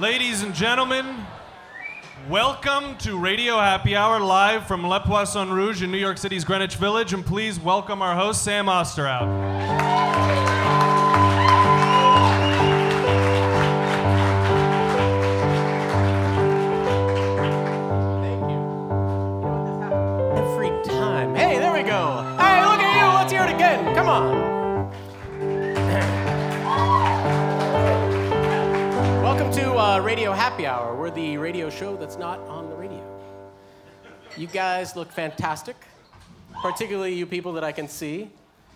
Ladies and gentlemen, welcome to Radio Happy Hour live from Le Poisson Rouge in New York City's Greenwich Village, and please welcome our host, Sam Osterhout. Radio Happy Hour. We're the radio show that's not on the radio. You guys look fantastic, particularly you people that I can see.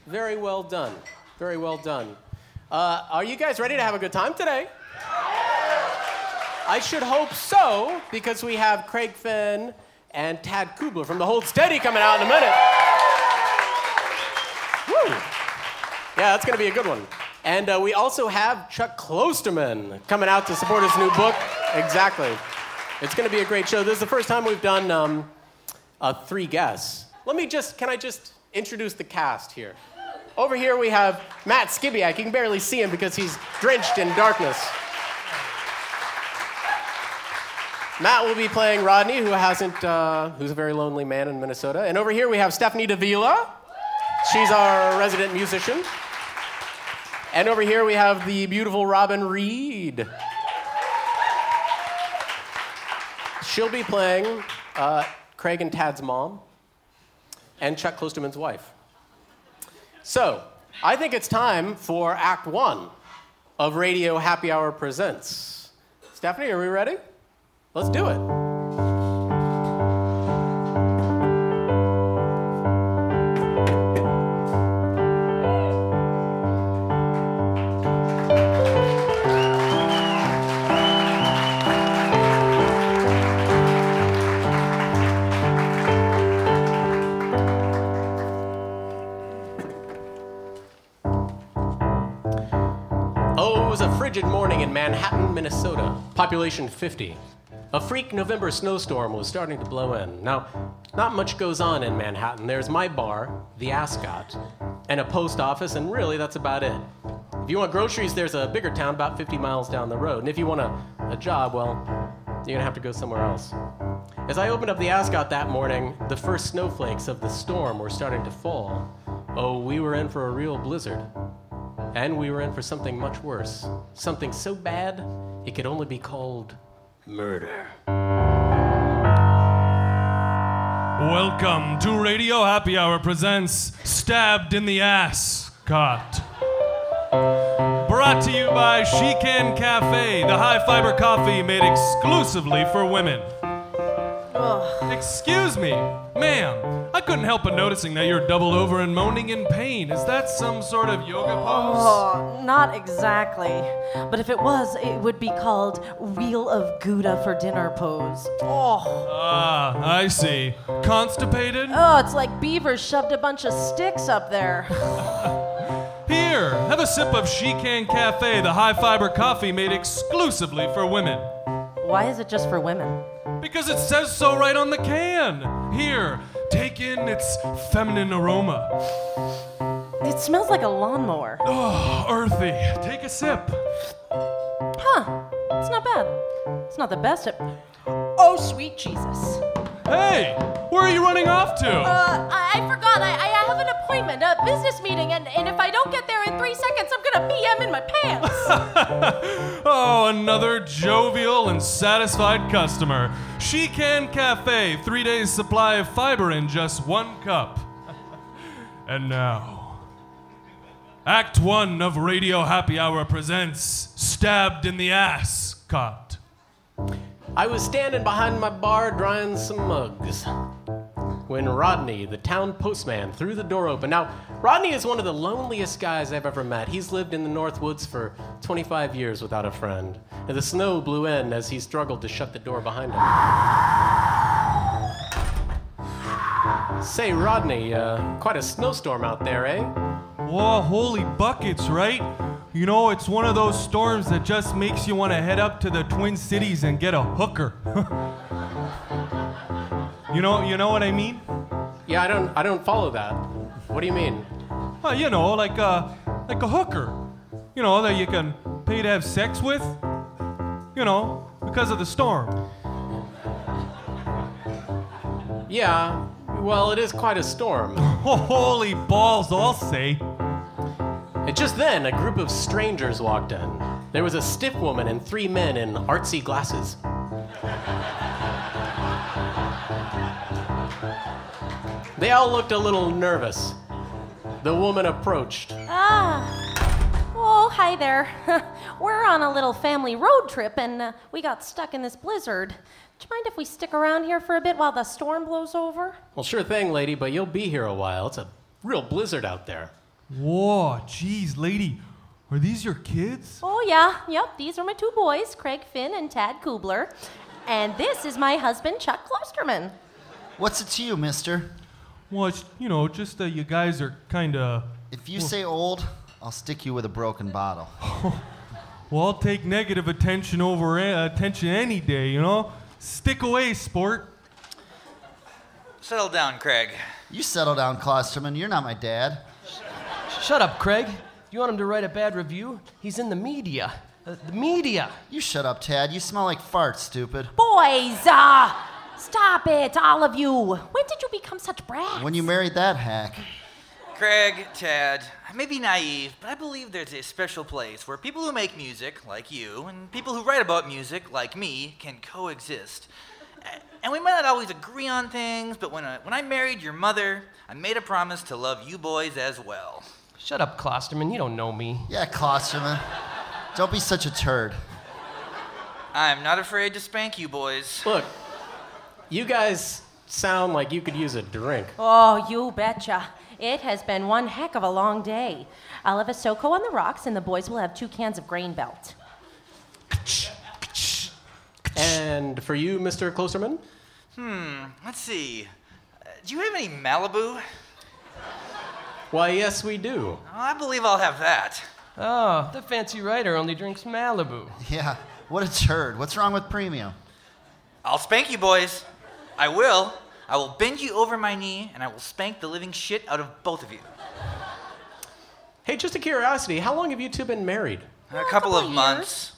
Very well done. Very well done. Uh, are you guys ready to have a good time today? I should hope so, because we have Craig Finn and Tad Kubler from the Hold Steady coming out in a minute. Woo! Yeah, that's going to be a good one. And uh, we also have Chuck Klosterman coming out to support his new book. Exactly. It's going to be a great show. This is the first time we've done um, uh, three guests. Let me just, can I just introduce the cast here? Over here we have Matt Skibiak. You can barely see him because he's drenched in darkness. Matt will be playing Rodney, who hasn't, uh, who's a very lonely man in Minnesota. And over here we have Stephanie Davila. She's our resident musician. And over here we have the beautiful Robin Reed. She'll be playing uh, Craig and Tad's mom and Chuck Klosterman's wife. So, I think it's time for Act One of Radio Happy Hour Presents. Stephanie, are we ready? Let's do it. Population 50. A freak November snowstorm was starting to blow in. Now, not much goes on in Manhattan. There's my bar, the Ascot, and a post office, and really that's about it. If you want groceries, there's a bigger town about 50 miles down the road. And if you want a, a job, well, you're gonna have to go somewhere else. As I opened up the Ascot that morning, the first snowflakes of the storm were starting to fall. Oh, we were in for a real blizzard. And we were in for something much worse. Something so bad, it could only be called murder. Welcome to Radio Happy Hour presents Stabbed in the Ass Caught. Brought to you by Shecan Cafe, the high fiber coffee made exclusively for women. Excuse me, ma'am. I couldn't help but noticing that you're doubled over and moaning in pain. Is that some sort of yoga pose? Oh, not exactly. But if it was, it would be called Wheel of Gouda for dinner pose. Oh, Ah, I see. Constipated? oh, it's like Beaver shoved a bunch of sticks up there. Here, have a sip of Shecan Cafe, the high fiber coffee made exclusively for women. Why is it just for women? Because it says so right on the can. Here, take in its feminine aroma. It smells like a lawnmower. Oh, earthy. Take a sip. Huh, it's not bad. It's not the best. It... Oh, sweet Jesus. Hey, where are you running off to? Uh, I, I forgot. I, I have an appointment, a business meeting, and, and if I don't get there in three seconds, I'm gonna PM in my pants. oh, another jovial and satisfied customer. Shecan Cafe, three days supply of fiber in just one cup. and now, Act One of Radio Happy Hour presents Stabbed in the Ass Caught. I was standing behind my bar drying some mugs when Rodney, the town postman, threw the door open. Now, Rodney is one of the loneliest guys I've ever met. He's lived in the North Woods for 25 years without a friend. And the snow blew in as he struggled to shut the door behind him. Say, Rodney, uh, quite a snowstorm out there, eh? Whoa, holy buckets, right? You know, it's one of those storms that just makes you want to head up to the Twin Cities and get a hooker. you know, you know what I mean? Yeah, I don't, I don't follow that. What do you mean? Uh, you know, like a, like a hooker. You know, that you can pay to have sex with. You know, because of the storm. Yeah, well, it is quite a storm. Holy balls, I'll say. And just then, a group of strangers walked in. There was a stiff woman and three men in artsy glasses. They all looked a little nervous. The woman approached. Ah. Oh, hi there. We're on a little family road trip and uh, we got stuck in this blizzard. Do you mind if we stick around here for a bit while the storm blows over? Well, sure thing, lady, but you'll be here a while. It's a real blizzard out there. Whoa, geez, lady. Are these your kids? Oh, yeah. Yep, these are my two boys, Craig Finn and Tad Kubler. And this is my husband, Chuck Klosterman. What's it to you, mister? Well, it's, you know, just that you guys are kind of. If you say old, I'll stick you with a broken bottle. Well, I'll take negative attention over a- attention any day, you know? Stick away, sport. Settle down, Craig. You settle down, Klosterman. You're not my dad. Shut up, Craig. You want him to write a bad review? He's in the media. Uh, the media. You shut up, Tad. You smell like farts, stupid. Boys, uh, stop it, all of you. When did you become such brats? When you married that hack. Craig, Tad, I may be naive, but I believe there's a special place where people who make music, like you, and people who write about music, like me, can coexist. And we might not always agree on things, but when I, when I married your mother, I made a promise to love you boys as well. Shut up, Klosterman. You don't know me. Yeah, Klosterman. Don't be such a turd. I'm not afraid to spank you boys. Look, you guys sound like you could use a drink. Oh, you betcha. It has been one heck of a long day. I'll have a SoCo on the rocks, and the boys will have two cans of Grain Belt. And for you, Mr. Klosterman? Hmm, let's see. Uh, do you have any Malibu? Why, yes, we do. Oh, I believe I'll have that. Oh, the fancy writer only drinks Malibu. Yeah, what a turd. What's wrong with premium? I'll spank you boys. I will. I will bend you over my knee, and I will spank the living shit out of both of you. Hey, just a curiosity, how long have you two been married? A couple couple of years. months.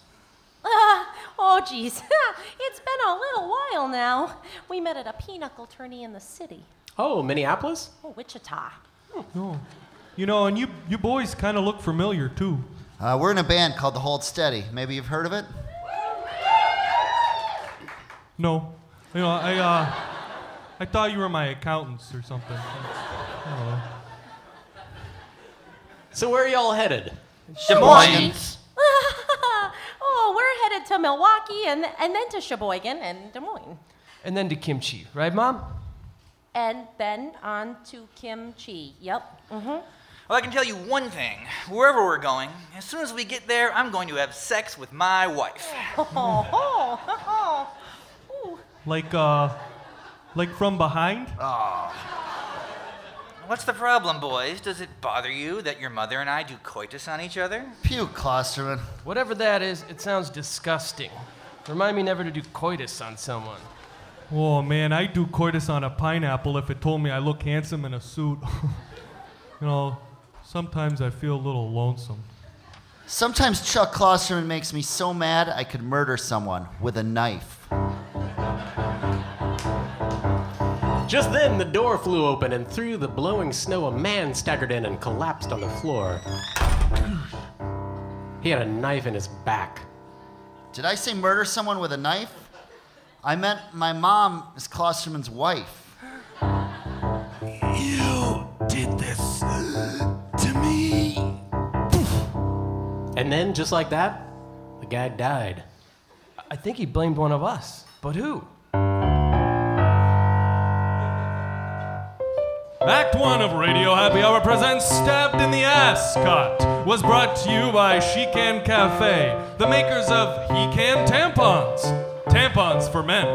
Ah, oh, geez. it's been a little while now. We met at a pinochle tourney in the city. Oh, Minneapolis? Oh, Wichita. You know, and you, you boys kind of look familiar, too. Uh, we're in a band called The Hold Steady. Maybe you've heard of it? No. You know, I, uh, I thought you were my accountants or something. I don't know. So, where are y'all headed? Des Moines. oh, we're headed to Milwaukee and, and then to Sheboygan and Des Moines. And then to kimchi, right, Mom? And then on to kimchi. Yep. Mm-hmm. Well, I can tell you one thing. Wherever we're going, as soon as we get there, I'm going to have sex with my wife. Oh, oh, oh, oh. Ooh. Like, uh, like from behind? What's the problem, boys? Does it bother you that your mother and I do coitus on each other? Puke, Klosterman. Whatever that is, it sounds disgusting. Remind me never to do coitus on someone. Oh, man, I'd do coitus on a pineapple if it told me I look handsome in a suit. you know, sometimes I feel a little lonesome. Sometimes Chuck Klosterman makes me so mad I could murder someone with a knife. Just then, the door flew open, and through the blowing snow, a man staggered in and collapsed on the floor. He had a knife in his back. Did I say murder someone with a knife? I meant my mom is Klosterman's wife. You did this uh, to me. And then, just like that, the guy died. I think he blamed one of us. But who? Act one of Radio Happy Hour presents Stabbed in the Ass Cut was brought to you by Shecan Cafe, the makers of He Can tampons. Tampons for men.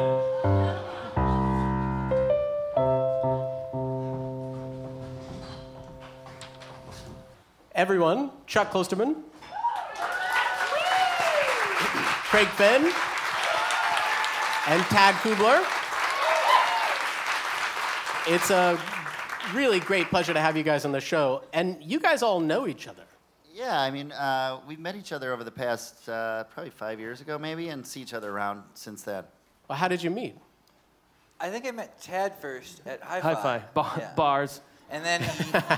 Everyone, Chuck Klosterman, Craig Finn, and Tad Kubler. It's a really great pleasure to have you guys on the show. And you guys all know each other. Yeah, I mean, uh, we met each other over the past uh, probably five years ago, maybe, and see each other around since then. Well, how did you meet? I think I met Tad first at Hi-Fi. Hi-Fi, ba- Yeah. bars. And then,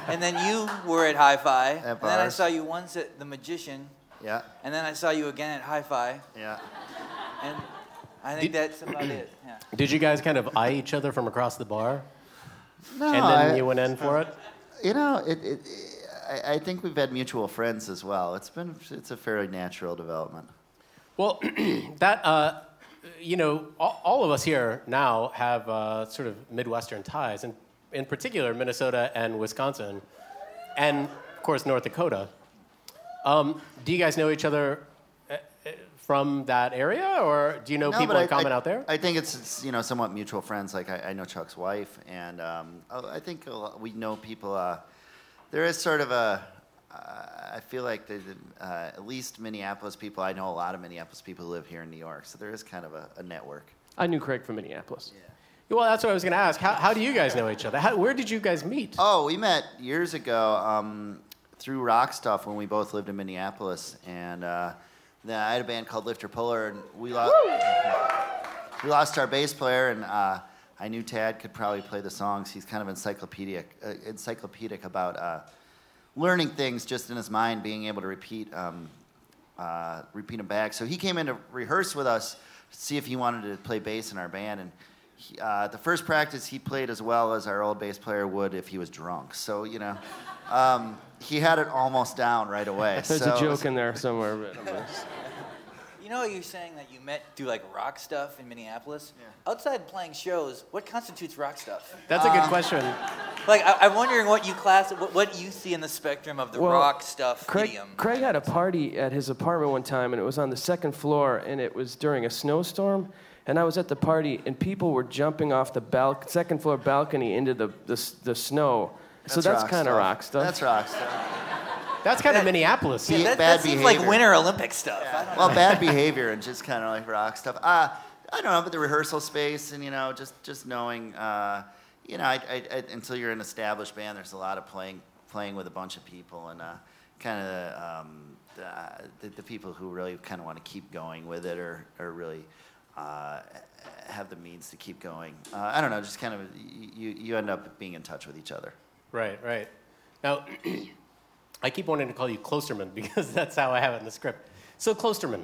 and then you were at Hi-Fi. And then I bars. saw you once at The Magician. Yeah, And then I saw you again at Hi-Fi. yeah. And I think that's about it. Yeah. Did you guys kind of eye each other from across the bar? No, and then I- you went in for it? You know, it, it, I, I think we've had mutual friends as well. It's been it's a fairly natural development. Well, that, uh, you know, all, all of us here now have uh, sort of Midwestern ties, and in particular, Minnesota and Wisconsin, and of course, North Dakota. Um, do you guys know each other uh, uh, from that area, or do you know No, people but in common I, out there? I think it's, it's you know somewhat mutual friends. Like I, I know Chuck's wife, and um, I think a lot- we know people. Uh, there is sort of a. Uh, I feel like the, the, uh, at least Minneapolis people. I know a lot of Minneapolis people who live here in New York, so there is kind of a, a network. I knew Craig from Minneapolis. Yeah. Well, that's what I was going to ask. How, how do you guys know each other? How, where did you guys meet? Oh, we met years ago um, through rock stuff when we both lived in Minneapolis, and uh, then I had a band called Lifter Puller, and we lost we lost our bass player, and uh, I knew Tad could probably play the songs. He's kind of encyclopedic uh, encyclopedic about uh, learning things just in his mind, being able to repeat um, uh, repeat them back. So he came in to rehearse with us, to see if he wanted to play bass in our band, and. He, uh, the first practice, he played as well as our old bass player would if he was drunk. So, you know, um, he had it almost down right away. There's so a joke in there somewhere. But You know, you're saying that you met through like rock stuff in Minneapolis. Outside playing shows, what constitutes rock stuff? that's a good uh, question. Like, I, I'm wondering what you class, what, what you see in the spectrum of the Well, rock stuff Craig, idiom. Craig had a party at his apartment one time, and it was on the second floor, and it was during a snowstorm. And I was at the party, and people were jumping off the bal- second floor balcony into the, the, the snow. so that's kind of rock stuff. That's rock stuff. That's kind of Minneapolis. Yeah, that, bad that seems like. Winter Olympic stuff. I don't well, bad behavior and just kind of like rock stuff. Uh, I don't know, but the rehearsal space and you know, just just knowing, uh, you know, I, I, I, until you're an established band, there's a lot of playing playing with a bunch of people and uh, kind of um, the, the, the people who really kind of want to keep going with it or or really. Uh, have the means to keep going. Uh, I don't know, just kind of you, you end up being in touch with each other. Right, right. Now, I keep wanting to call you Klosterman because that's how I have it in the script. So, Klosterman,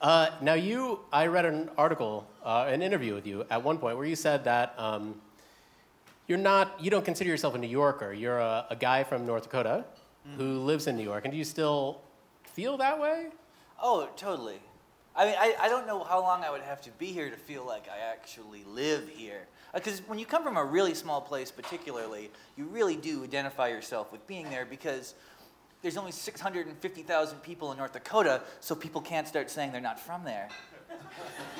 uh, now you, I read an article, uh, an interview with you at one point where you said that um, you're not, you don't consider yourself a New Yorker. You're a, a guy from North Dakota who lives in New York. And do you still feel that way? Oh, totally. I mean, I, I don't know how long I would have to be here to feel like I actually live here. Uh, because when you come from a really small place, particularly, you really do identify yourself with being there because there's only 650,000 people in North Dakota, so people can't start saying they're not from there.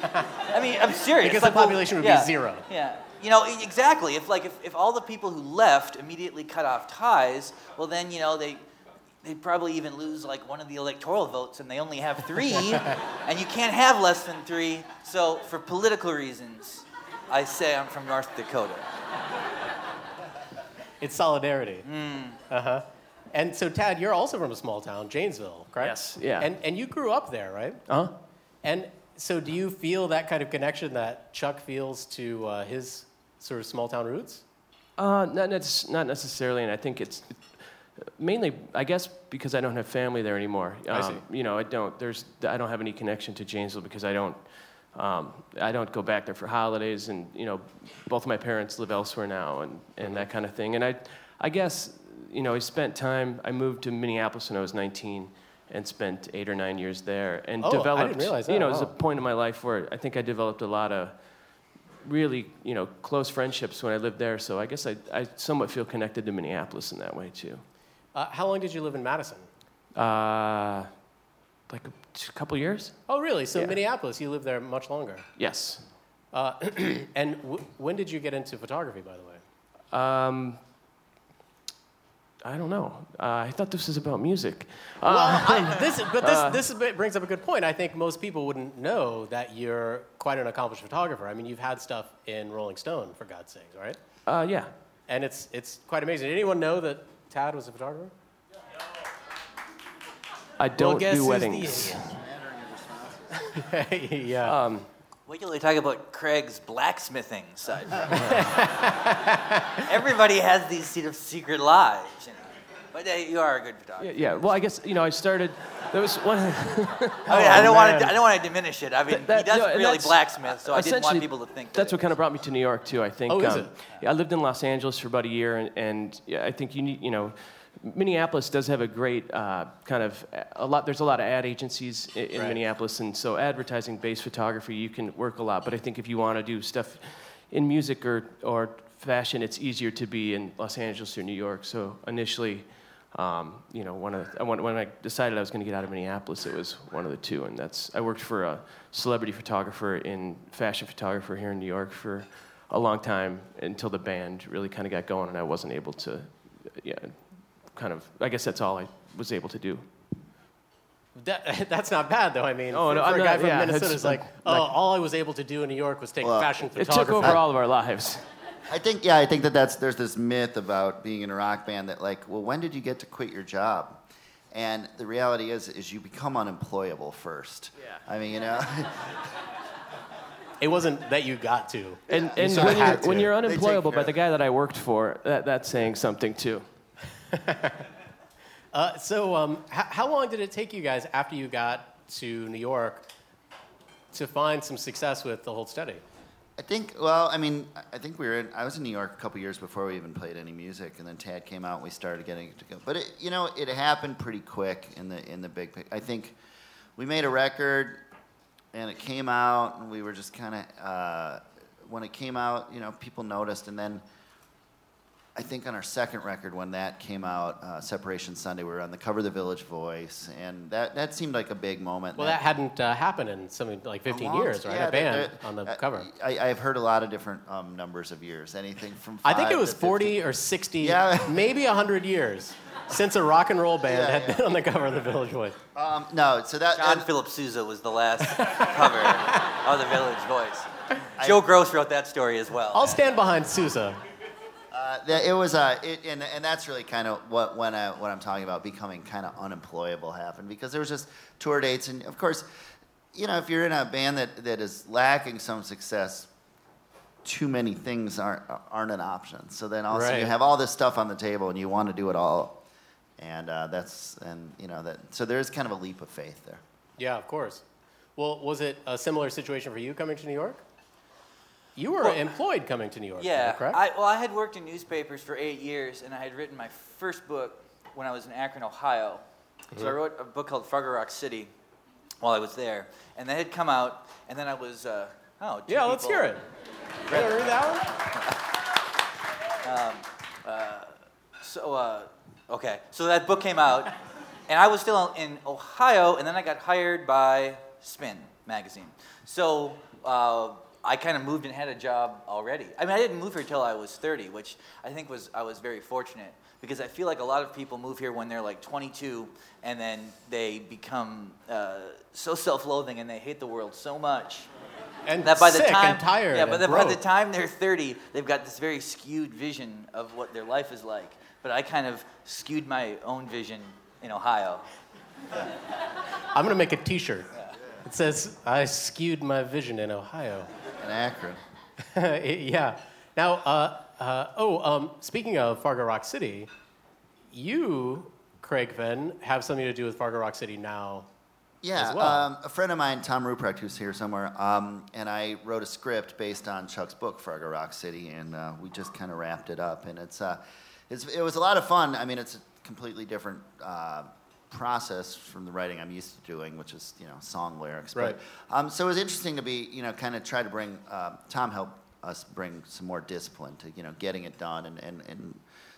I mean, I'm serious. Because Like, the well, population would be zero. Yeah. You know, exactly. If like if, if all the people who left immediately cut off ties, well then, you know, they they'd probably even lose like one of the electoral votes and they only have three and you can't have less than three so for political reasons i say i'm from north dakota It's solidarity. Hmm. Uh huh. And so, Tad, you're also from a small town, Janesville, correct? Yes, yeah. And, and you grew up there, right? Huh? And so, do you feel that kind of connection that Chuck feels to uh, his sort of small town roots? Uh, not, nec- not necessarily, and I think it's mainly, I guess, because I don't have family there anymore. Um, I see. You know, I don't. There's, I don't have any connection to Janesville because I don't. Um, I don't go back there for holidays, and you know, both of my parents live elsewhere now, and, and that kind of thing. And I, I guess, you know, I spent time. I moved to Minneapolis when I was 19, and spent eight or nine years there, and Oh, I didn't developed. realize You that. know, it was a point in my life where I think I developed a lot of really, you know, close friendships when I lived there. So I guess I, I somewhat feel connected to Minneapolis in that way too. Uh, how long did you live in Madison? Uh, like a couple years? Oh, really? So, Yeah. Minneapolis, you lived there much longer. Yes. Uh, and w- when did you get into photography, by the way? Um, I don't know. Uh, I thought this was about music. Uh, Well, I, this, but this, this brings up a good point. I think most people wouldn't know that you're quite an accomplished photographer. I mean, you've had stuff in Rolling Stone, for God's sakes, right? uh, yeah. And it's, it's quite amazing. Did anyone know that Tad was a photographer? I don't guess do who's the weddings. yeah. Um, Wait till they talk about Craig's blacksmithing side. Everybody has these sort of secret lives, you know. But uh, you are a good photographer. yeah, yeah. Well, I guess you know I started. There was one. I mean, I don't want to. I don't want to diminish it. I mean, That- he does no, and really that's- blacksmith, so I didn't want essentially, people to think. That's that what kind of brought me to New York too. I think. Oh, is um, it? Yeah, I lived in Los Angeles for about a year, and, and yeah, I think you need, you know, Minneapolis does have a great uh, kind of a lot. There's a lot of ad agencies in, in Right. Minneapolis, and so advertising-based photography you can work a lot. But I think if you want to do stuff in music or or fashion, it's easier to be in Los Angeles or New York. So initially. Um, you know, when I, when when I decided I was going to get out of Minneapolis, it was one of the two, and that's I worked for a celebrity photographer in fashion photographer here in New York for a long time until the band really kind of got going, and I wasn't able to, yeah, kind of. I guess that's all I was able to do. That, that's not bad though. I mean, Oh, for, no, for I'm a not- guy from yeah, Minnesota, it's- it's like, oh, like- all I was able to do in New York was take Well, fashion It photography. took over all of our lives. I think, yeah, I think that that's there's this myth about being in a rock band that like, well, when did you get to quit your job? And the reality is, is you become unemployable first. Yeah. I mean, you know, It wasn't that you got to. And, You and sort of when, you're, to. when you're unemployable by the guy that I worked for, that, that's saying something too. Uh, so, um, h- how long did it take you guys after you got to New York to find some success with the Hold Steady? I think, well, I mean, I- think we were in, I was in New York a couple years before we even played any music, and then Tad came out and we started getting it to go. But it, you know, it happened pretty quick in the in the big. I think we made a record, and it came out, and we were just kind of uh, when it came out, you know, people noticed, and then. I think on our second record, when that came out, uh, Separation Sunday, we were on the cover of the Village Voice, and that, that seemed like a big moment. Well, that hadn't uh, happened in something like 15 long- years, right? yeah, a band there- on the uh, cover. I, I've heard a lot of different um, numbers of years. Anything from I think it was 40 50. or 60, Yeah. maybe 100 years since a rock and roll band Yeah, had yeah. been on the cover of the Village Voice. Um, no, so that John and- Philip Sousa was the last cover of the Village Voice. Joe Gross wrote that story as well. I'll stand behind Sousa. Uh, it was uh, it, and, and that's really kind of what when I, what I'm talking about becoming kind of unemployable happened because there was just tour dates and of course, you know, if you're in a band that, that is lacking some success, too many things aren't aren't an option. So then also Right. you have all this stuff on the table and you want to do it all, and uh, that's and you know that so there's kind of a leap of faith there. Yeah, of course. Well, was it a similar situation for you coming to New York? You were Well, employed coming to New York, Yeah, correct? I, well, I had worked in newspapers for eight years, and I had written my first book when I was in Akron, Ohio. So I wrote a book called Fargo Rock City while I was there, and that had come out, and then I was, uh, oh, two yeah, let's hear it. Read that one? So, uh, okay, so that book came out, and I was still in Ohio, and then I got hired by Spin magazine. So uh, I kind of moved and had a job already. I mean, I didn't move here till I was 30, which I think was I was very fortunate because I feel like a lot of people move here when they're like 22, and then they become uh, so self-loathing and they hate the world so much And that by the sick time and tired yeah, but by the time they're 30, they've got this very skewed vision of what their life is like. But I kind of skewed my own vision in Ohio. I'm going to make a T-shirt. It says, "I skewed my vision in Ohio." In Akron. yeah. Now, uh, uh, oh, um, speaking of Fargo Rock City, you, Craig Finn, have something to do with Fargo Rock City now. Yeah, as well. um, a friend of mine, Tom Ruprecht, who's here somewhere, um, and I wrote a script based on Chuck's book, Fargo Rock City, and uh, we just kind of wrapped it up. And it's, uh, it's, it was a lot of fun. I mean, it's a completely different uh, process from the writing I'm used to doing, which is, you know, song lyrics. Right. But, um, so it was interesting to be, you know, kind of try to bring, uh, Tom helped us bring some more discipline to, you know, getting it done and, and, and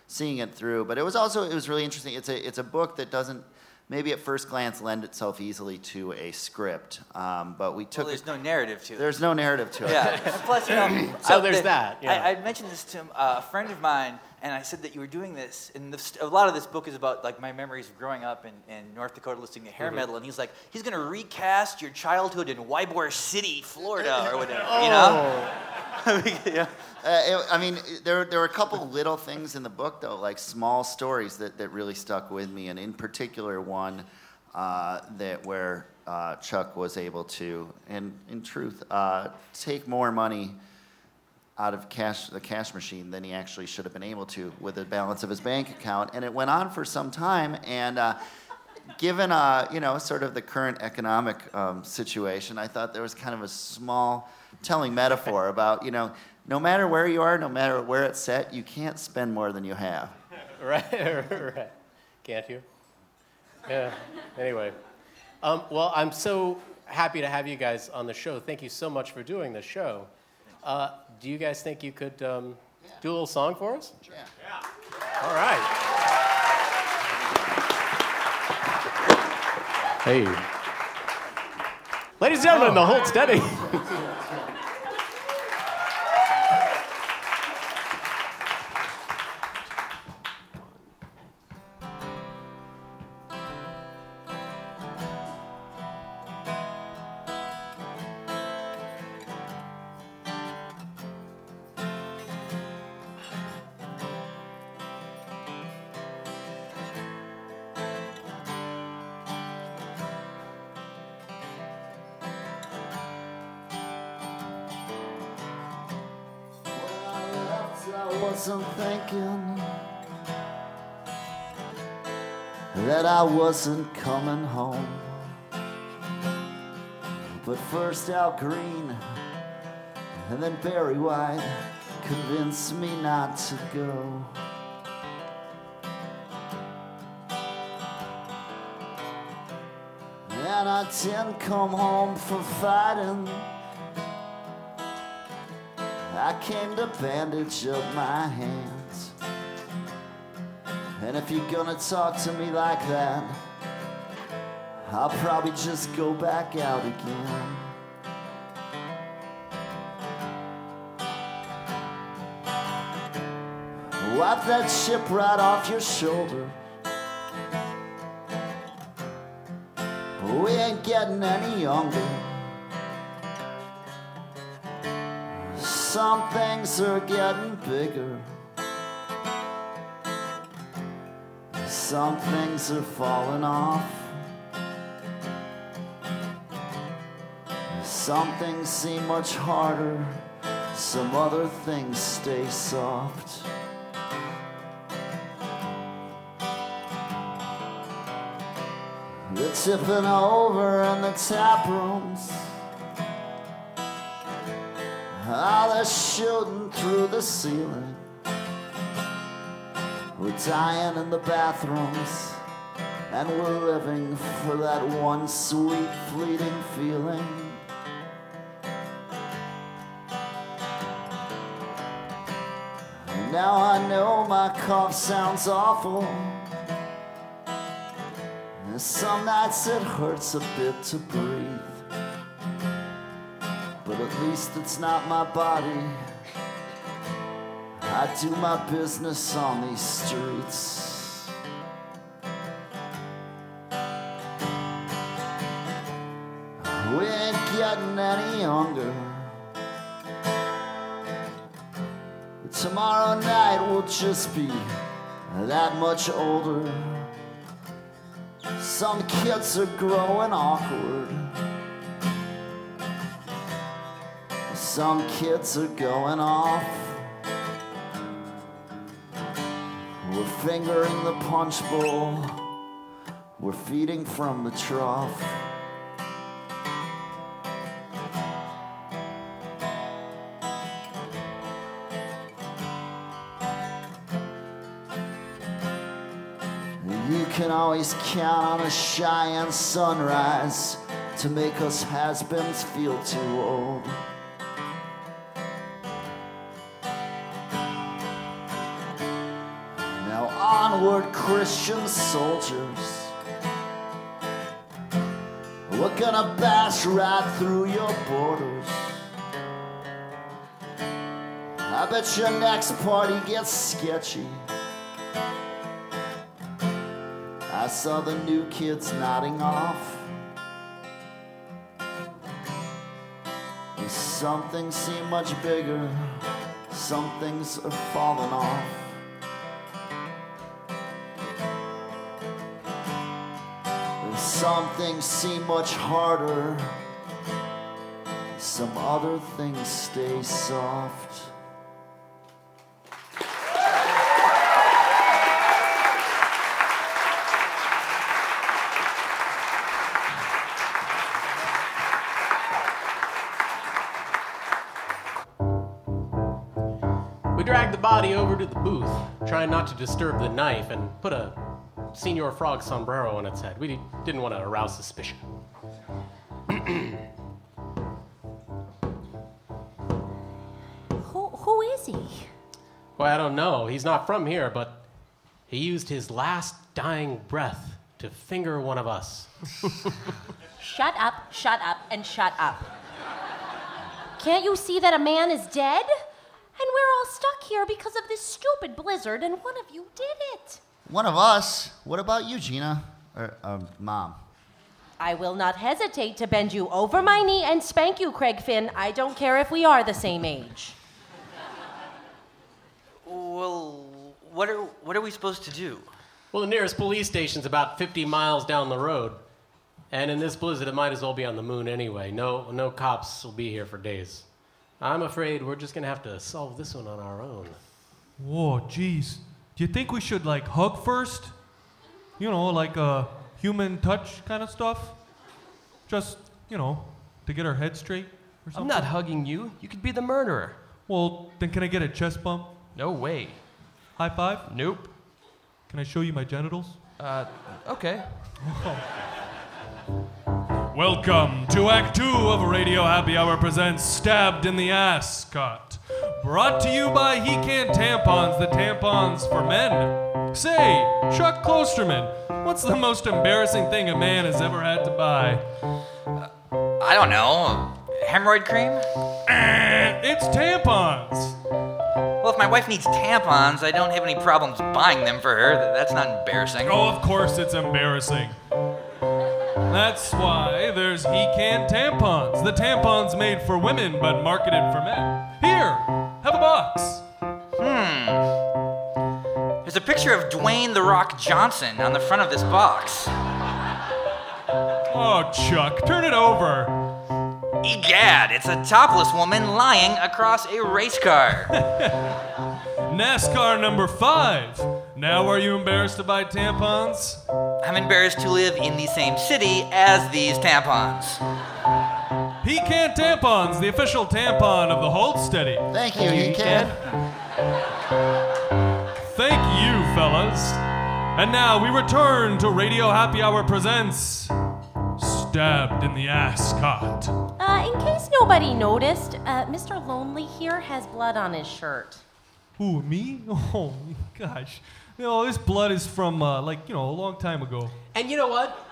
seeing it through. But it was also, it was really interesting. It's a, it's a book that doesn't, maybe at first glance lend itself easily to a script. Um, but we Well, took there's it, no narrative to it. there's no narrative to it. yeah. Plus, you know, So I- there's the- that, yeah. I, I mentioned this to uh, a friend of mine, and I said that you were doing this. And the, st- a lot of this book is about like my memories of growing up in, in North Dakota, listening to Mm-hmm. hair metal. And he's like, he's gonna recast your childhood in Ybor City, Florida, or whatever. Oh. You know? yeah. Uh, it, I mean, there, there were a couple little things in the book, though, like small stories that, that really stuck with me. And in particular, one uh, that where uh, Chuck was able to, and in truth, uh, take more money out of cash the cash machine than he actually should have been able to with the balance of his bank account. And it went on for some time. And uh, given uh, you know sort of the current economic um, situation, I thought there was kind of a small telling metaphor about you know no matter where you are, no matter where it's set, you can't spend more than you have. right, right. Can't you? Yeah. Anyway, um, well, I'm so happy to have you guys on the show. Thank you so much for doing this show. Uh, do you guys think you could um, do a little song for us? Yeah. yeah. All right. Hey. Ladies and gentlemen, the Hold Steady. wasn't coming home. But first Al Green and then Barry White convinced me not to go. And I didn't come home from fighting. I came to bandage up my hands. And if you're gonna talk to me like that, I'll probably just go back out again. Wipe that chip right off your shoulder. We ain't getting any younger. Some things are getting bigger. Some things are falling off. Some things seem much harder. Some other things stay soft. They're tipping over in the tap rooms. Ah, they're shooting through the ceiling. We're dying in the bathrooms, and we're living for that one sweet, fleeting feeling. Now I know my cough sounds awful. And some nights it hurts a bit to breathe. But at least it's not my body. I do my business on these streets. We ain't getting any younger. Tomorrow night will just be that much older. Some kids are growing awkward. Some kids are going off. We're fingering the punch bowl. We're feeding from the trough. Always count on a Cheyenne sunrise to make us has-beens feel too old. Now onward, Christian soldiers. We're gonna bash right through your borders. I bet your next party gets sketchy. I saw the new kids nodding off. And some things seem much bigger, some things are falling off. Some things seem much harder. Some other things stay soft. Trying not to disturb the knife, and put a Senor Frog sombrero on its head. We didn't want to arouse suspicion. Who, who is he? Well, I don't know. He's not from here, but he used his last dying breath to finger one of us. Shut up, shut up, and shut up. Can't you see that a man is dead? And we're all stuck here because of this stupid blizzard, and one of you did it. One of us. What about you, Gina? Or, um, Mom? I will not hesitate to bend you over my knee and spank you, Craig Finn. I don't care if we are the same age. Well, what are what are we supposed to do? Well, the nearest police station's about 50 miles down the road. And in this blizzard, it might as well be on the moon anyway. No, no cops will be here for days. I'm afraid we're just gonna have to solve this one on our own. Whoa, jeez. Do you think we should like hug first? You know, like uh, human touch kind of stuff? Just, you know, to get our head straight or something? I'm not hugging you. You could be the murderer. Well, then can I get a chest bump? No way. High five? Nope. Can I show you my genitals? Uh, okay. Welcome to Act Two of Radio Happy Hour presents Stabbed in the Ass Cut. Brought to you by He Can't Tampons, the tampons for men. Say, Chuck Klosterman, what's the most embarrassing thing a man has ever had to buy? I don't know. Hemorrhoid cream? Eh, It's tampons. Well, if my wife needs tampons, I don't have any problems buying them for her. That's not embarrassing. Oh, of course it's embarrassing. That's why there's He Can't Tampons, the tampons made for women but marketed for men. Here, have a box. Hmm. There's a picture of Dwayne the Rock Johnson on the front of this box. Oh, Chuck, turn it over. Egad, it's a topless woman lying across a race car. NASCAR number five. Now, are you embarrassed to buy tampons? I'm embarrassed to live in the same city as these tampons. He Can't Tampons, the official tampon of the Hold Steady. Thank you, you can. Thank you, fellas. And now we return to Radio Happy Hour presents Stabbed in the Ass Cot. Uh, in case nobody noticed, uh, Mr. Lonely here has blood on his shirt. Who, me? Oh, gosh. You know, this blood is from, uh, like, you know, a long time ago. And you know what?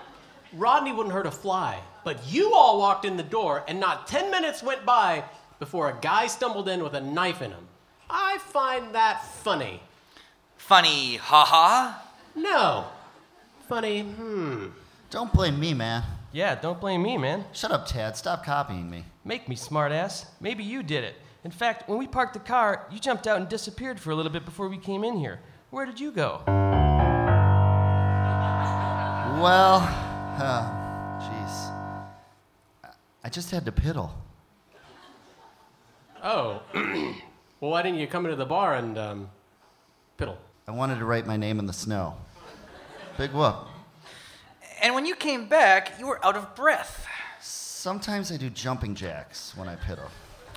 Rodney wouldn't hurt a fly. But you all walked in the door, and not 10 minutes went by before a guy stumbled in with a knife in him. I find that funny. Funny, haha. No. Funny, hmm. Don't blame me, man. Yeah, don't blame me, man. Shut up, Tad. Stop copying me. Make me smartass. Maybe you did it. In fact, when we parked the car, you jumped out and disappeared for a little bit before we came in here. Where did you go? Well, uh, jeez. I just had to piddle. Oh. well, why didn't you come into the bar and, um, piddle? I wanted to write my name in the snow. Big whoop. And when you came back, you were out of breath. Sometimes I do jumping jacks when I piddle.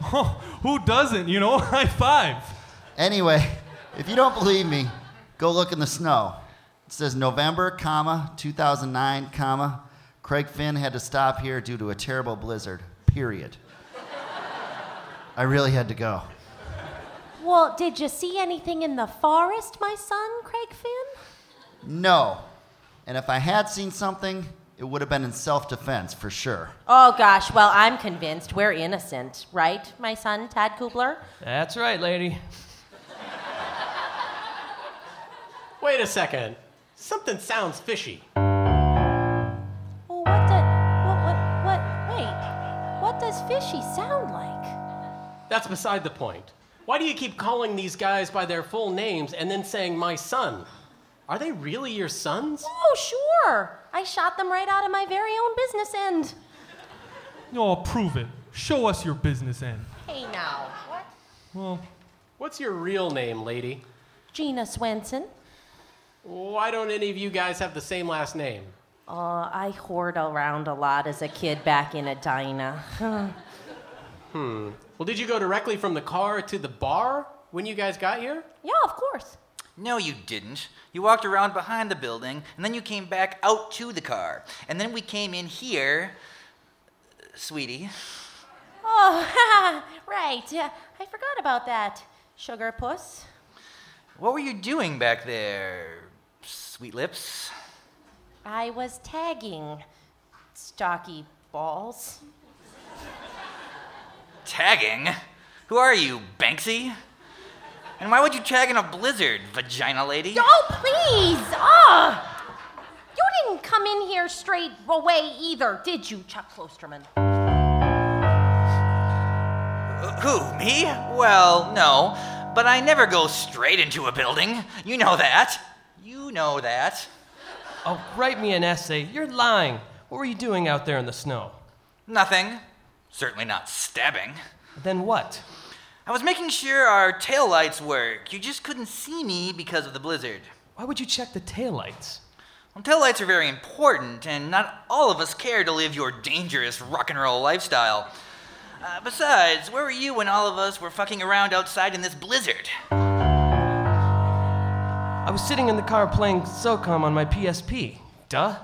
Oh, who doesn't, you know? High five. Anyway, if you don't believe me, go look in the snow. It says November, comma, 2009, comma, Craig Finn had to stop here due to a terrible blizzard. Period. I really had to go. Well, did you see anything in the forest, my son, Craig Finn? No. And if I had seen something, it would have been in self-defense for sure. Oh gosh, well, I'm convinced we're innocent, right, my son, Tad Kubler? That's right, lady. Wait a second. Something sounds fishy. Well, what the. What, what, what, wait. What does fishy sound like? That's beside the point. Why do you keep calling these guys by their full names and then saying my son? Are they really your sons? Oh, sure. I shot them right out of my very own business end. Oh, prove it. Show us your business end. Hey, now. What? Well, What's your real name, lady? Gina Swenson. Why don't any of you guys have the same last name? Uh, I whored around a lot as a kid back in Edina. Hmm. Well, did you go directly from the car to the bar when you guys got here? yeah, of course. No, you didn't. You walked around behind the building, and then you came back out to the car. And then we came in here. Sweetie. Oh, right. Yeah, I forgot about that. Sugar puss. What were you doing back there, sweet lips? I was tagging stocky balls. Tagging? Who are you, Banksy? And why would you tag in a blizzard, vagina lady? Oh, please! Ah! You didn't come in here straight away either, did you, Chuck Klosterman? Who, me? Well, no. But I never go straight into a building. You know that. You know that. Oh, write me an essay. You're lying. What were you doing out there in the snow? Nothing. Certainly not stabbing. Then what? I was making sure our taillights work. You just couldn't see me because of the blizzard. Why would you check the taillights? Well, taillights are very important, and not all of us care to live your dangerous rock and roll lifestyle. Uh, besides, where were you when all of us were fucking around outside in this blizzard? I was sitting in the car playing SOCOM on my PSP. Duh.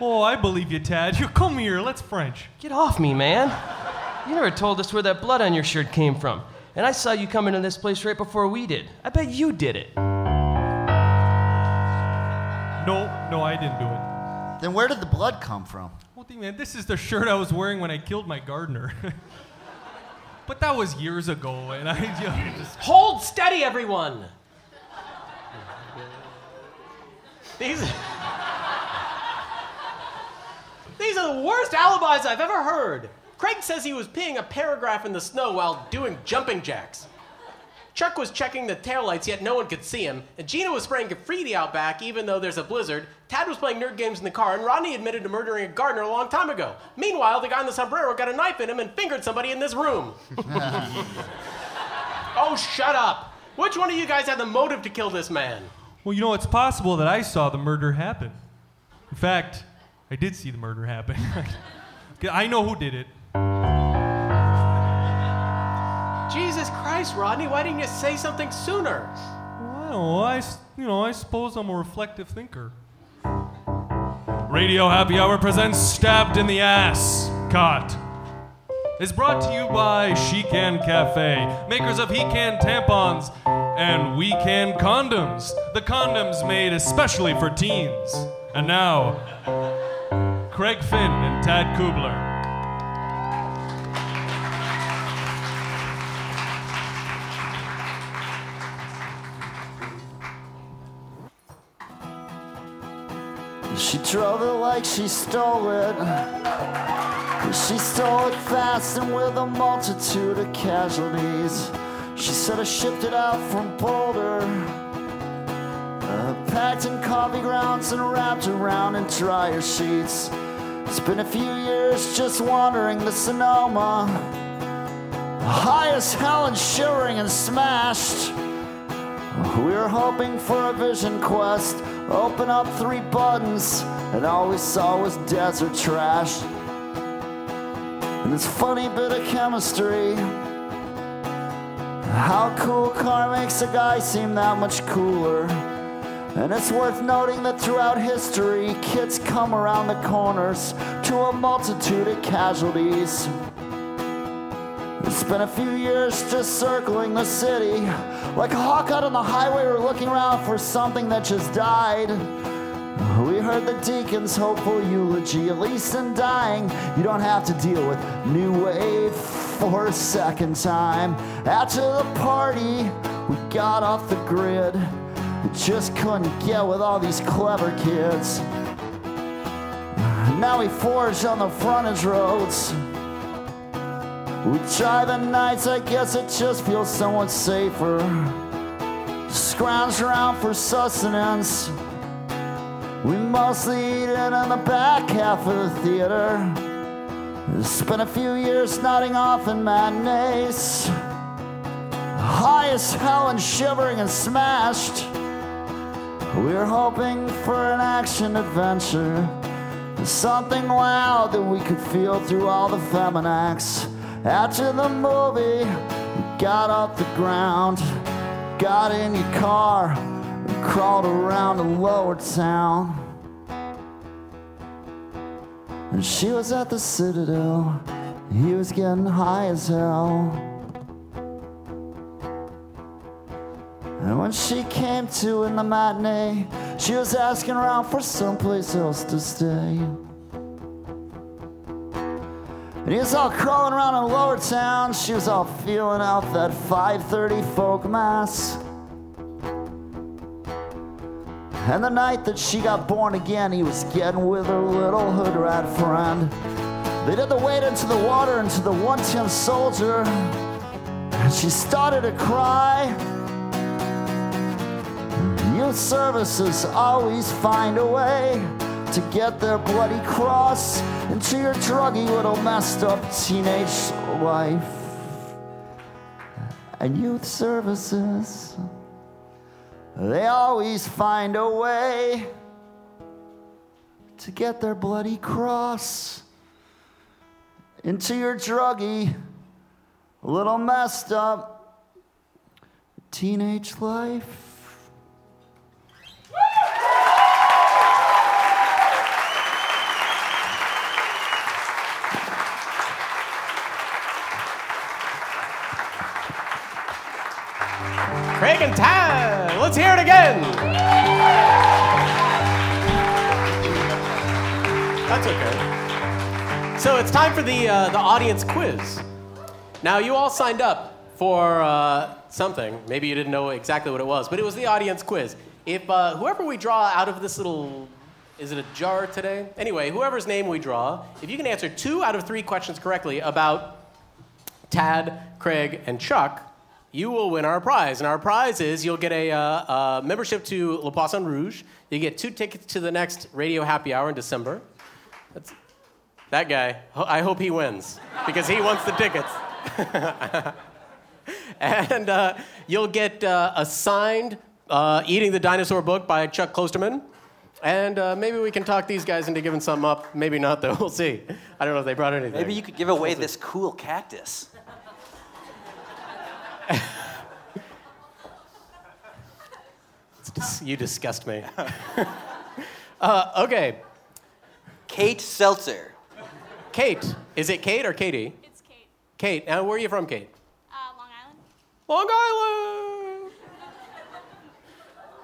oh, I believe you, Tad. You come here. Let's French. Get off me, man. You never told us where that blood on your shirt came from. And I saw you come into this place right before we did. I bet you did it. No, no, I didn't do it. Then where did the blood come from? Well, think, man, this is the shirt I was wearing when I killed my gardener. but that was years ago, and I you know, just. Hold steady, everyone! These. These are the worst alibis I've ever heard. Craig says he was peeing a paragraph in the snow while doing jumping jacks. Chuck was checking the taillights, yet no one could see him. And Gina was spraying graffiti out back, even though there's a blizzard. Tad was playing nerd games in the car, and Rodney admitted to murdering a gardener a long time ago. Meanwhile, the guy in the sombrero got a knife in him and fingered somebody in this room. oh, shut up. Which one of you guys had the motive to kill this man? Well, you know, it's possible that I saw the murder happen. In fact, I did see the murder happen. I know who did it. Christ, Rodney, why didn't you say something sooner? Well, I, you know, I suppose I'm a reflective thinker. Radio Happy Hour presents Stabbed in the Ass. Caught. Is brought to you by She Can Cafe, makers of He Can tampons and We Can condoms. The condoms made especially for teens. And now, Craig Finn and Tad Kubler. She drove it like she stole it. She stole it fast and with a multitude of casualties. She said I shipped it out from Boulder. Uh, packed in coffee grounds and wrapped around in dryer sheets. It's been a few years just wandering the Sonoma. High as hell and shivering and smashed. We were hoping for a vision quest. Open up three buttons, and all we saw was desert trash. And this funny bit of chemistry. How cool car makes a guy seem that much cooler. And it's worth noting that throughout history, kids come around the corners to a multitude of casualties. Been a few years just circling the city. Like a hawk out on the highway, we're looking around for something that just died. We heard the deacon's hopeful eulogy. At least in dying, you don't have to deal with new wave for a second time. After the party, we got off the grid. We just couldn't get with all these clever kids. Now we forge on the frontage roads. We drive at nights, I guess it just feels somewhat safer. scrounge around for sustenance. We mostly eat it in the back half of the theater. Spent a few years nodding off in matinees. High as hell and shivering and smashed. We're hoping for an action adventure. Something wild that we could feel through all the Feminax. After the movie, got off the ground, got in your car, and crawled around to Lower Town. And she was at the Citadel, he was getting high as hell. And when she came to in the matinee, she was asking around for someplace else to stay. And he was all crawling around in Lower Town. She was all feeling out that 5:30 folk mass. And the night that she got born again, he was getting with her little hood rat friend. They did the wade into the water into the 110 soldier. And she started to cry. Youth services always find a way to get their bloody cross into your druggy little messed up teenage life. And youth services, they always find a way to get their bloody cross into your druggy little messed up teenage life. Craig and Tad, let's hear it again. That's okay. So it's time for the uh, the audience quiz. Now you all signed up for uh, something. Maybe you didn't know exactly what it was, but it was the audience quiz. If uh, whoever we draw out of this little is it a jar today? Anyway, whoever's name we draw, if you can answer two out of three questions correctly about Tad, Craig, and Chuck, you will win our prize. And our prize is you'll get a, uh, uh, membership to Le Poisson Rouge. You get two tickets to the next Radio Happy Hour in December. That's, that guy, I hope he wins because he wants the tickets. and uh, you'll get uh, a signed uh, Eating the Dinosaur book by Chuck Klosterman. And uh, maybe we can talk these guys into giving something up. Maybe not, though. We'll see. I don't know if they brought anything. Maybe you could give away this cool cactus. Dis- you disgust me. uh, okay, Kate Seltzer. Kate. Is it Kate or Katie? It's Kate. Kate. Now, where are you from, Kate? Uh, Long Island. Long Island.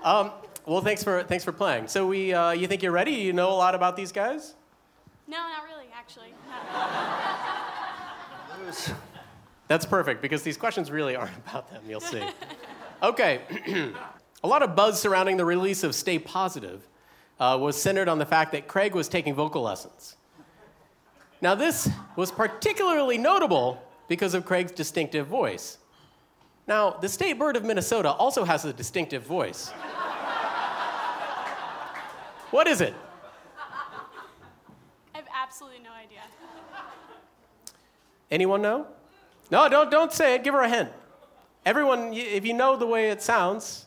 Um, well, thanks for thanks for playing. So we, uh, you think you're ready? You know a lot about these guys? No, not really, actually. No. That's perfect because these questions really aren't about them. You'll see. okay. a lot of buzz surrounding the release of Stay Positive uh, was centered on the fact that Craig was taking vocal lessons. Now, this was particularly notable because of Craig's distinctive voice. Now, the state bird of Minnesota also has a distinctive voice. what is it? I have absolutely no idea. Anyone know? No, don't, don't say it. Give her a hint. Everyone, if you know the way it sounds,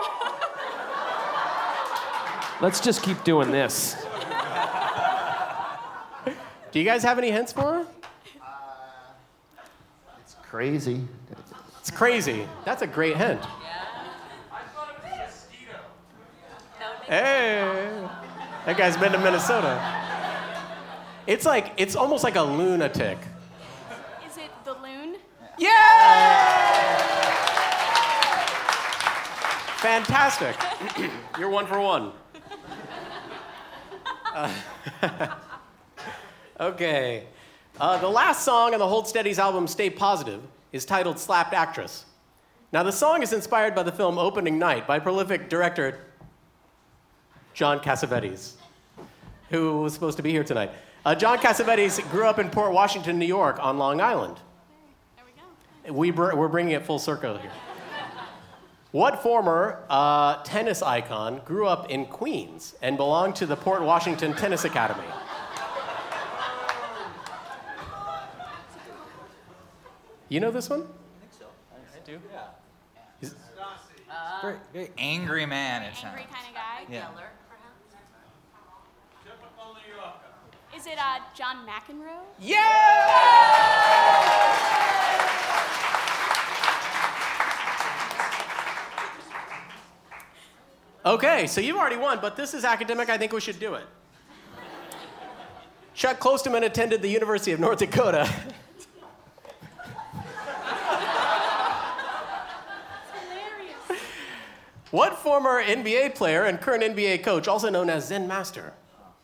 Let's just keep doing this. do you guys have any hints for her? Uh, it's crazy. It's crazy. That's a great hint. Hey, that guy's been to Minnesota. It's like, it's almost like a lunatic. Is it the loon? Yeah! Fantastic. You're one for one. Uh, okay. Uh, the last song on the Hold Steady's album, Stay Positive, is titled Slapped Actress. Now, the song is inspired by the film Opening Night by prolific director John Cassavetes, who was supposed to be here tonight. Uh, John Cassavetes grew up in Port Washington, New York, on Long Island. There we go. We br- we're bringing it full circle here. What former uh, tennis icon grew up in Queens and belonged to the Port Washington Tennis Academy? You know this one? I think so. I do. Very, very angry man, it sounds. Angry kind of guy. Yeah. Is it uh, John McEnroe? Okay, so you've already won, but this is academic. I think we should do it. Chuck Klosterman attended the University of North Dakota. what former NBA player and current NBA coach, also known as Zen Master,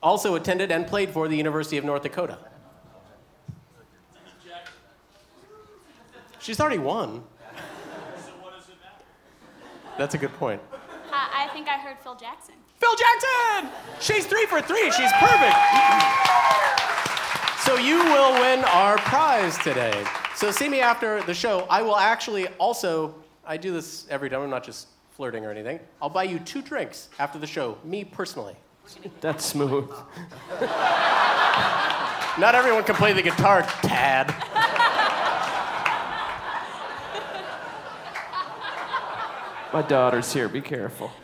also attended and played for the University of North Dakota? She's already won. That's a good point. I think I heard Phil Jackson. Phil Jackson! She's three for three. She's perfect. So you will win our prize today. So see me after the show. I will actually also, I do this every time. I'm not just flirting or anything. I'll buy you two drinks after the show, me personally. That's smooth. Not everyone can play the guitar, Tad. My daughter's here. Be careful.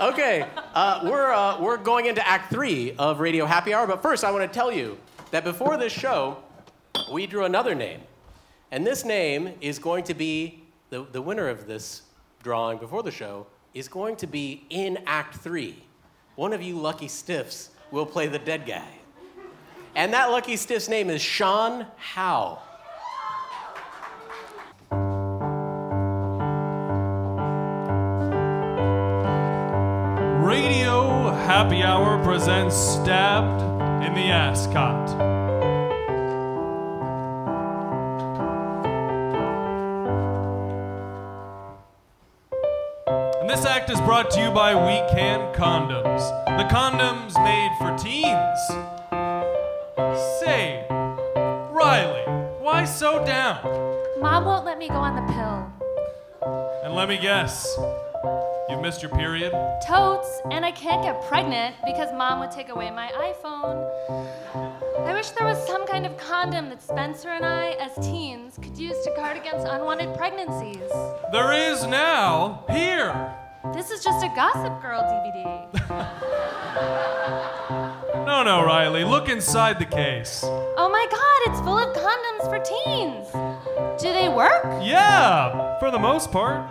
Okay, uh, we're, uh, we're going into Act Three of Radio Happy Hour, but first I want to tell you that before this show, we drew another name. And this name is going to be the, the winner of this drawing before the show is going to be in Act Three. One of you lucky stiffs will play the dead guy. And that lucky stiff's name is Sean Howe. Happy Hour presents Stabbed in the Ascot. And this act is brought to you by We Can Condoms, the condoms made for teens. Say, Riley, why so down? Mom won't let me go on the pill. And let me guess, you missed your period? Totes, and I can't get pregnant because mom would take away my iPhone. I wish there was some kind of condom that Spencer and I, as teens, could use to guard against unwanted pregnancies. There is now, here. This is just a Gossip Girl DVD. No, no, Riley, look inside the case. Oh my god, it's full of condoms for teens. Do they work? Yeah, for the most part.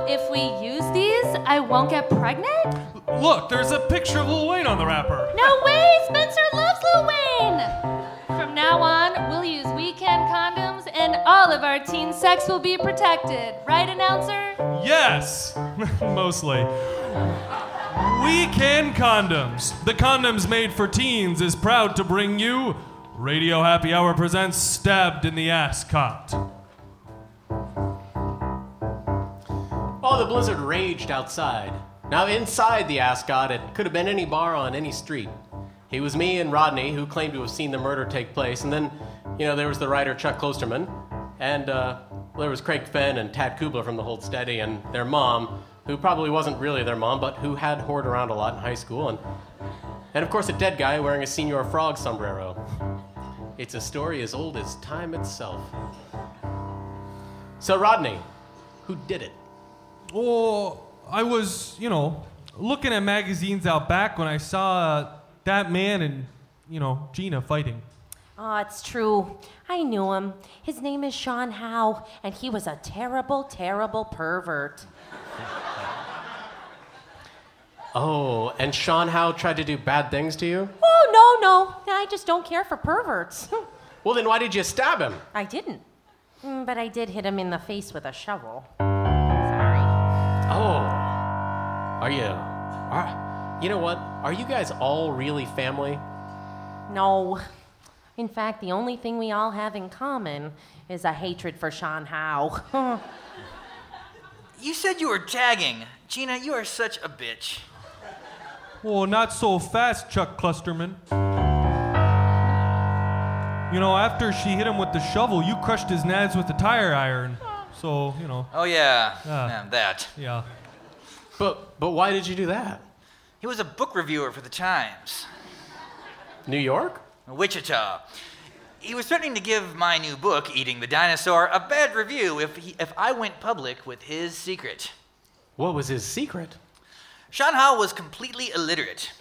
So if we use these, I won't get pregnant? Look, there's a picture of Lil Wayne on the wrapper. No way! Spencer loves Lil Wayne! From now on, we'll use We Can condoms and all of our teen sex will be protected. Right, announcer? Yes, mostly. We Can Condoms, the condoms made for teens, is proud to bring you Radio Happy Hour presents Stabbed in the Ascot. Oh, the blizzard raged outside. Now, inside the Ascot, it could have been any bar on any street. It was me and Rodney who claimed to have seen the murder take place, and then, you know, there was the writer Chuck Klosterman, and uh, well, there was Craig Finn and Tad Kubler from the Hold Steady, and their mom, who probably wasn't really their mom, but who had whored around a lot in high school, and, and of course, a dead guy wearing a Senor Frog sombrero. It's a story as old as time itself. So, Rodney, who did it? Oh, I was, you know, looking at magazines out back when I saw uh, that man and, you know, Gina fighting. Oh, it's true. I knew him. His name is Sean Howe, and he was a terrible, terrible pervert. Oh, and Sean Howe tried to do bad things to you? Oh, no, no. I just don't care for perverts. Well, then why did you stab him? I didn't. Mm, But I did hit him in the face with a shovel. Sorry. Oh. Are you? Are, you know what? Are you guys all really family? No. In fact, the only thing we all have in common is a hatred for Sean Howe. You said you were tagging. Gina, you are such a bitch. Well, not so fast, Chuck Klosterman. You know, after she hit him with the shovel, you crushed his nads with the tire iron. So, you know, Oh, yeah. Ah. yeah, that. yeah. But but why did you do that? He was a book reviewer for the Times. New York? Wichita. He was threatening to give my new book, Eating the Dinosaur, a bad review if, he, if I went public with his secret. What was his secret? Sean Howe was completely illiterate.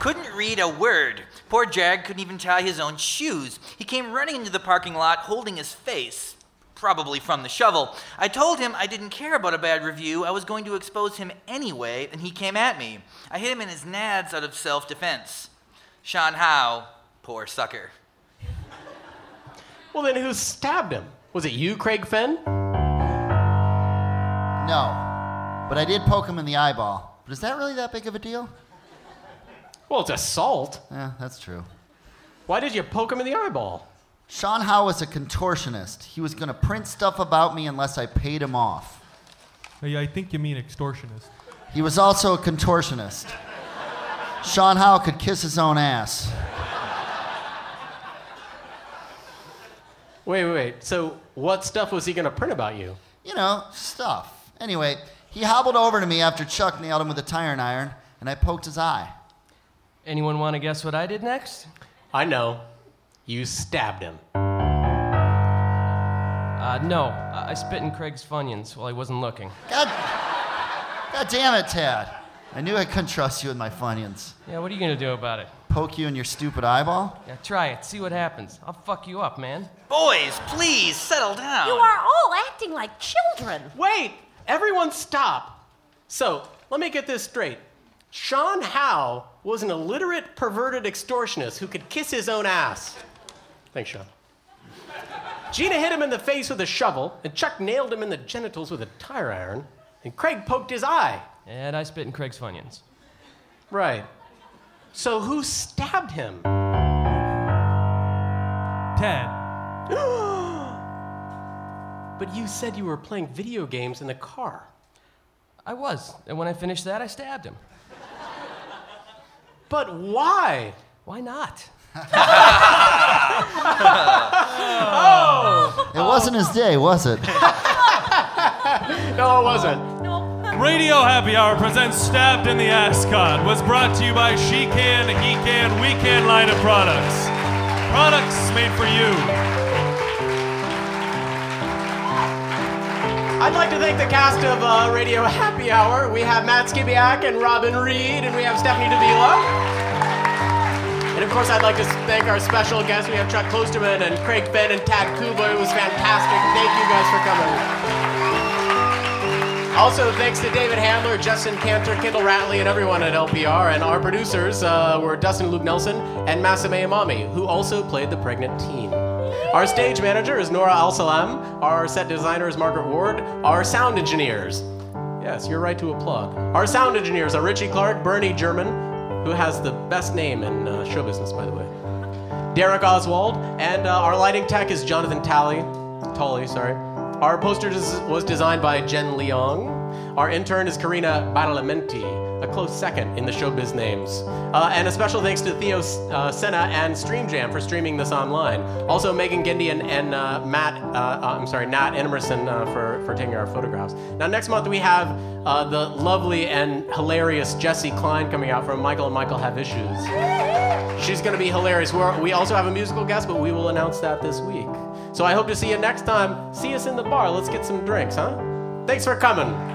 Couldn't read a word. Poor Jag couldn't even tie his own shoes. He came running into the parking lot holding his face, probably from the shovel. I told him I didn't care about a bad review. I was going to expose him anyway, and he came at me. I hit him in his nads out of self defense. Sean Howe, poor sucker. Well, then who stabbed him? Was it you, Craig Finn? No, but I did poke him in the eyeball. But is that really that big of a deal? Well, it's assault. Yeah, that's true. Why did you poke him in the eyeball? Sean Howe was a contortionist. He was going to print stuff about me unless I paid him off. Hey, I think you mean extortionist. He was also a contortionist. Sean Howe could kiss his own ass. Wait, wait, wait. So, what stuff was he going to print about you? You know, stuff. Anyway, he hobbled over to me after Chuck nailed him with a tire iron, and I poked his eye. Anyone want to guess what I did next? I know. You stabbed him. Uh, no, I I spit in Craig's Funyuns while he wasn't looking. God, God damn it, Tad. I knew I couldn't trust you with my Funyuns. Yeah, what are you gonna do about it? Poke you in your stupid eyeball? Yeah, try it. See what happens. I'll fuck you up, man. Boys, please settle down. You are all acting like children. Wait! Everyone stop! So, let me get this straight. Sean Howe was an illiterate, perverted extortionist who could kiss his own ass. Thanks, Sean. Gina hit him in the face with a shovel, and Chuck nailed him in the genitals with a tire iron, and Craig poked his eye. And I spit in Craig's Funyuns. Right. So, who stabbed him? Tad. But you said you were playing video games in the car. I was. And when I finished that, I stabbed him. But why? Why not? It wasn't his day, was it? No, it wasn't. Radio Happy Hour presents Stabbed in the Ascot. Was brought to you by She Can, He Can, We Can line of products. Products made for you. I'd like to thank the cast of uh, Radio Happy Hour. We have Matt Skibiak and Robin Reed, and we have Stephanie Davila. And of course, I'd like to thank our special guests. We have Chuck Klosterman and Craig Finn and Tad Kubler. It was fantastic. Thank you guys for coming. Also, thanks to David Handler, Justin Cantor, Kendall Ratley, and everyone at LPR. And our producers uh, were Dustin Luke Nelson and Masame Imami, who also played the pregnant teen. Our stage manager is Nora Al Salam. Our set designer is Margaret Ward. Our sound engineers. Yes, you're right to applaud. Our sound engineers are Richie Clark, Bernie German, who has the best name in uh, show business, by the way. Derek Oswald, and uh, our lighting tech is Jonathan Talley. Tolley, sorry. Our poster des- was designed by Jen Leong. Our intern is Karina Badalamenti, a close second in the showbiz names. Uh, and a special thanks to Theo uh, Senna and StreamJam for streaming this online. Also, Megan Gindy and, uh, Matt, uh, uh, I'm sorry, Nat Emerson uh, for, for taking our photographs. Now, next month we have the lovely and hilarious Jessie Klein coming out from Michael and Michael Have Issues. She's going to be hilarious. We're, we also have a musical guest, but we will announce that this week. So I hope to see you next time. See us in the bar. Let's get some drinks, huh? Thanks for coming.